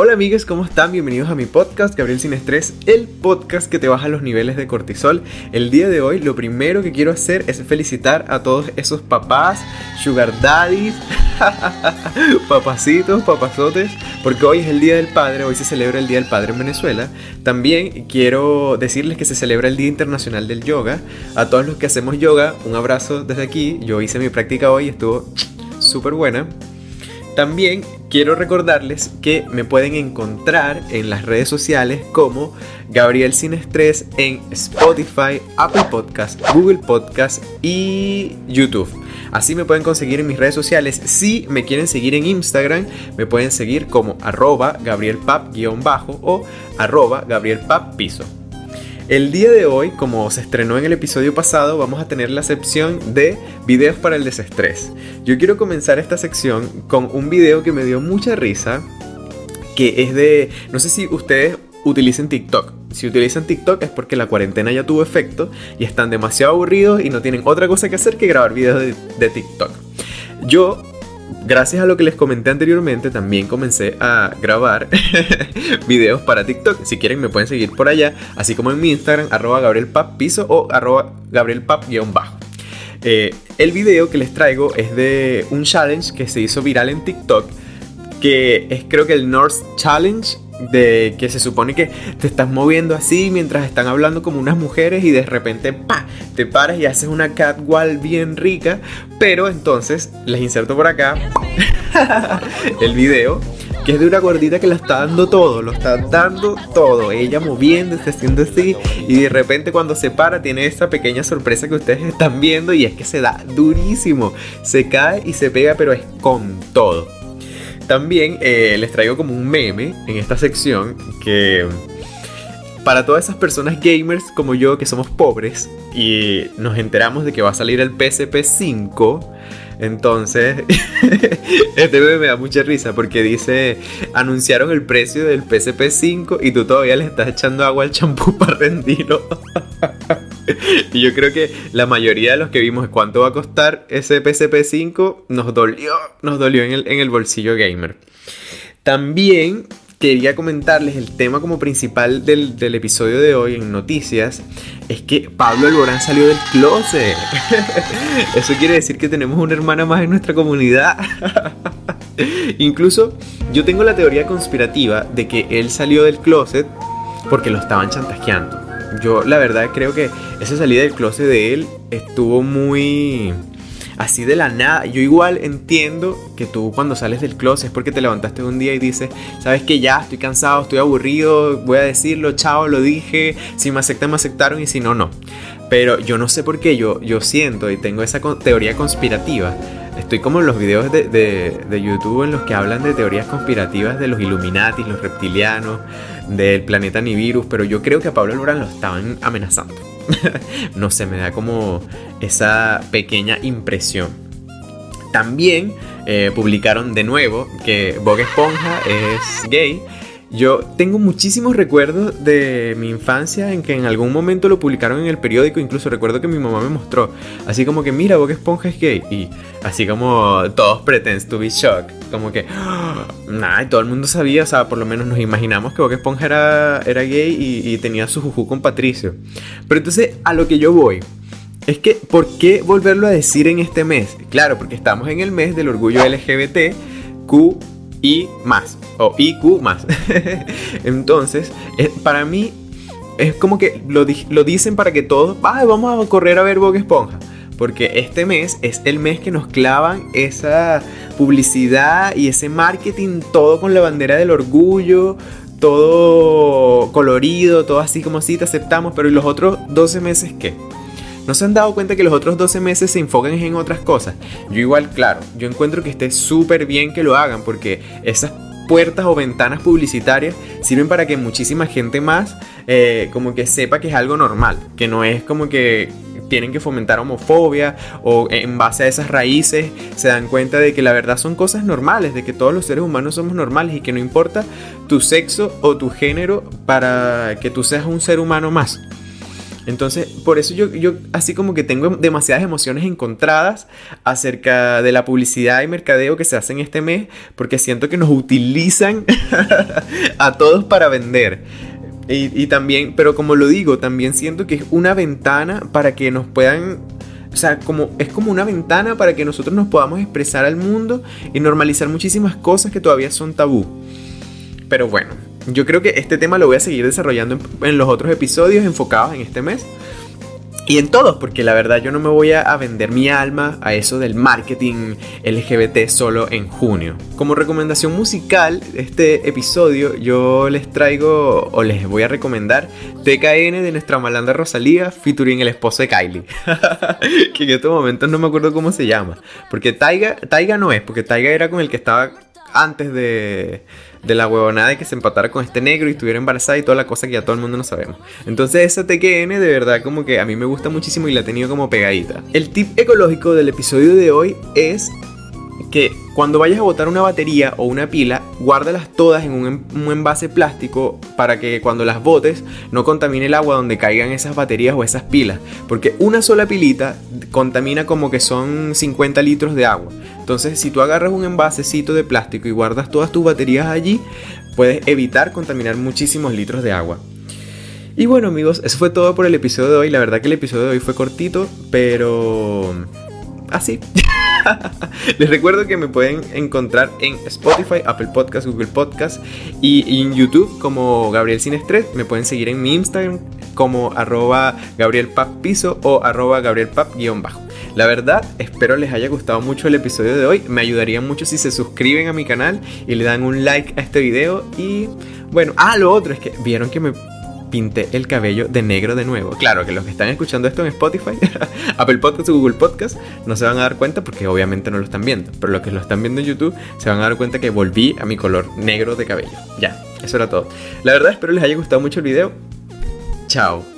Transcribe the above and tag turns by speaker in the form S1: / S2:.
S1: Hola amigos, ¿cómo están? Bienvenidos a mi podcast Gabriel Sin Estrés, el podcast que te baja los niveles de cortisol. El día de hoy lo primero que quiero hacer es felicitar a todos esos papás, sugar daddies, papacitos, papazotes, porque hoy es el Día del Padre, hoy se celebra el Día del Padre en Venezuela. También quiero decirles que se celebra el Día Internacional del Yoga. A todos los que hacemos yoga, un abrazo desde aquí. Yo hice mi práctica hoy, estuvo súper buena. También quiero recordarles que me pueden encontrar en las redes sociales como Gabriel Sin Estrés en Spotify, Apple Podcast, Google Podcast y YouTube. Así me pueden conseguir en mis redes sociales. Si me quieren seguir en Instagram, me pueden seguir como arroba gabrielpap-bajo o arroba gabrielpap-piso. El día de hoy, como se estrenó en el episodio pasado, vamos a tener la sección de videos para el desestrés. Yo quiero comenzar esta sección con un video que me dio mucha risa, que es de, no sé si ustedes utilicen TikTok. Si utilizan TikTok es porque la cuarentena ya tuvo efecto y están demasiado aburridos y no tienen otra cosa que hacer que grabar videos de, de TikTok. Yo gracias a lo que les comenté anteriormente, también comencé a grabar videos para TikTok. Si quieren, me pueden seguir por allá, así como en mi Instagram, arroba gabrielpap-piso o arroba gabrielpap-bajo. Eh, el video que les traigo es de un challenge que se hizo viral en TikTok, que es creo que el North Challenge de que se supone que te estás moviendo así mientras están hablando como unas mujeres y de repente pa te paras y haces una catwalk bien rica. Pero entonces les inserto por acá el video que es de una gordita que la está dando todo, lo está dando todo, ella moviéndose, haciendo así, y de repente cuando se para tiene esta pequeña sorpresa que ustedes están viendo y es que se da durísimo, se cae y se pega pero es con todo. También eh, les traigo como un meme en esta sección que para todas esas personas gamers como yo que somos pobres y nos enteramos de que va a salir el PSP 5, entonces este meme me da mucha risa porque dice, anunciaron el precio del PSP 5 y tú todavía le estás echando agua al champú para rendirlo. y yo creo que la mayoría de los que vimos cuánto va a costar ese PSP 5 nos dolió, nos dolió en el, en el bolsillo gamer. También quería comentarles el tema como principal del, del, episodio de hoy en noticias es que Pablo Alborán salió del closet. Eso quiere decir que tenemos una hermana más en nuestra comunidad. Incluso yo tengo la teoría conspirativa de que él salió del closet porque lo estaban chantajeando. Yo la verdad creo que esa salida del closet de él estuvo muy así de la nada. Yo igual entiendo que tú cuando sales del closet es porque te levantaste un día y dices, sabes que ya estoy cansado, estoy aburrido, voy a decirlo, chao, lo dije, si me aceptan, me aceptaron y si no, no. Pero yo no sé por qué, yo, yo siento y tengo esa teoría conspirativa. Estoy como en los videos de, de, YouTube en los que hablan de teorías conspirativas de los Illuminati, los reptilianos, del planeta Nibiru, pero yo creo que a Pablo Alborán lo estaban amenazando. no sé, me da como esa pequeña impresión. También eh, publicaron de nuevo que Bob Esponja es gay yo tengo muchísimos recuerdos de mi infancia en que en algún momento lo publicaron en el periódico, incluso recuerdo que mi mamá me mostró, así como que mira, Bob Esponja es gay, y así como todos pretends to be shocked, como que, nada, todo el mundo sabía, o sea, por lo menos nos imaginamos que Bob Esponja era, era gay y, tenía su juju con Patricio. Pero entonces, a lo que yo voy, es que, ¿por qué volverlo a decir en este mes? Claro, porque estamos en el mes del orgullo LGBT, Y más, o IQ más. Entonces, para mí es como que lo, lo dicen para que todos, vamos a correr a ver Bob Esponja. Porque este mes es el mes que nos clavan esa publicidad y ese marketing todo con la bandera del orgullo, todo colorido, todo así como si te aceptamos, pero ¿y los otros 12 meses qué? ¿No se han dado cuenta que los otros 12 meses se enfocan en otras cosas? Yo igual, claro, yo encuentro que esté súper bien que lo hagan porque esas puertas o ventanas publicitarias sirven para que muchísima gente más eh, como que sepa que es algo normal, que no es como que tienen que fomentar homofobia o en base a esas raíces se dan cuenta de que la verdad son cosas normales, de que todos los seres humanos somos normales y que no importa tu sexo o tu género para que tú seas un ser humano más. Entonces, por eso yo, yo así como que tengo demasiadas emociones encontradas acerca de la publicidad y mercadeo que se hacen este mes, porque siento que nos utilizan a todos para vender. Y, y, también, pero como lo digo, también siento que es una ventana para que nos puedan o sea, como, es como una ventana para que nosotros nos podamos expresar al mundo y normalizar muchísimas cosas que todavía son tabú. Pero bueno, yo creo que este tema lo voy a seguir desarrollando en, los otros episodios enfocados en este mes. Y en todos, porque la verdad yo no me voy a, vender mi alma a eso del marketing LGBT solo en junio. Como recomendación musical, este episodio yo les traigo o les voy a recomendar TKN de nuestra malanda Rosalía featuring el esposo de Kylie. que en estos momentos no me acuerdo cómo se llama. Porque Taiga, Taiga no es, porque Taiga era con el que estaba antes de, de la huevonada de que se empatara con este negro y estuviera embarazada y toda la cosa que ya todo el mundo no sabemos. Entonces esa TKN de verdad como que a mí me gusta muchísimo y la he tenido como pegadita. El tip ecológico del episodio de hoy es que cuando vayas a botar una batería o una pila, guárdalas todas en un, envase plástico para que cuando las botes no contamine el agua donde caigan esas baterías o esas pilas. Porque una sola pilita contamina como que son 50 litros de agua. Entonces, si tú agarras un envasecito de plástico y guardas todas tus baterías allí, puedes evitar contaminar muchísimos litros de agua. Y bueno amigos, eso fue todo por el episodio de hoy. La verdad que el episodio de hoy fue cortito, pero así. Les recuerdo que me pueden encontrar en Spotify, Apple Podcast, Google Podcast y, en YouTube como Gabriel Sinestres. Me pueden seguir en mi Instagram como arroba Gabriel o arroba Gabriel bajo. La verdad, espero les haya gustado mucho el episodio de hoy. Me ayudaría mucho si se suscriben a mi canal y le dan un like a este video. Y bueno, ah, lo otro es que vieron que me pinté el cabello de negro de nuevo. Claro que los que están escuchando esto en Spotify, Apple Podcast o Google Podcast no se van a dar cuenta porque obviamente no lo están viendo. Pero los que lo están viendo en YouTube se van a dar cuenta que volví a mi color negro de cabello. Ya, eso era todo. La verdad espero les haya gustado mucho el video. Chao.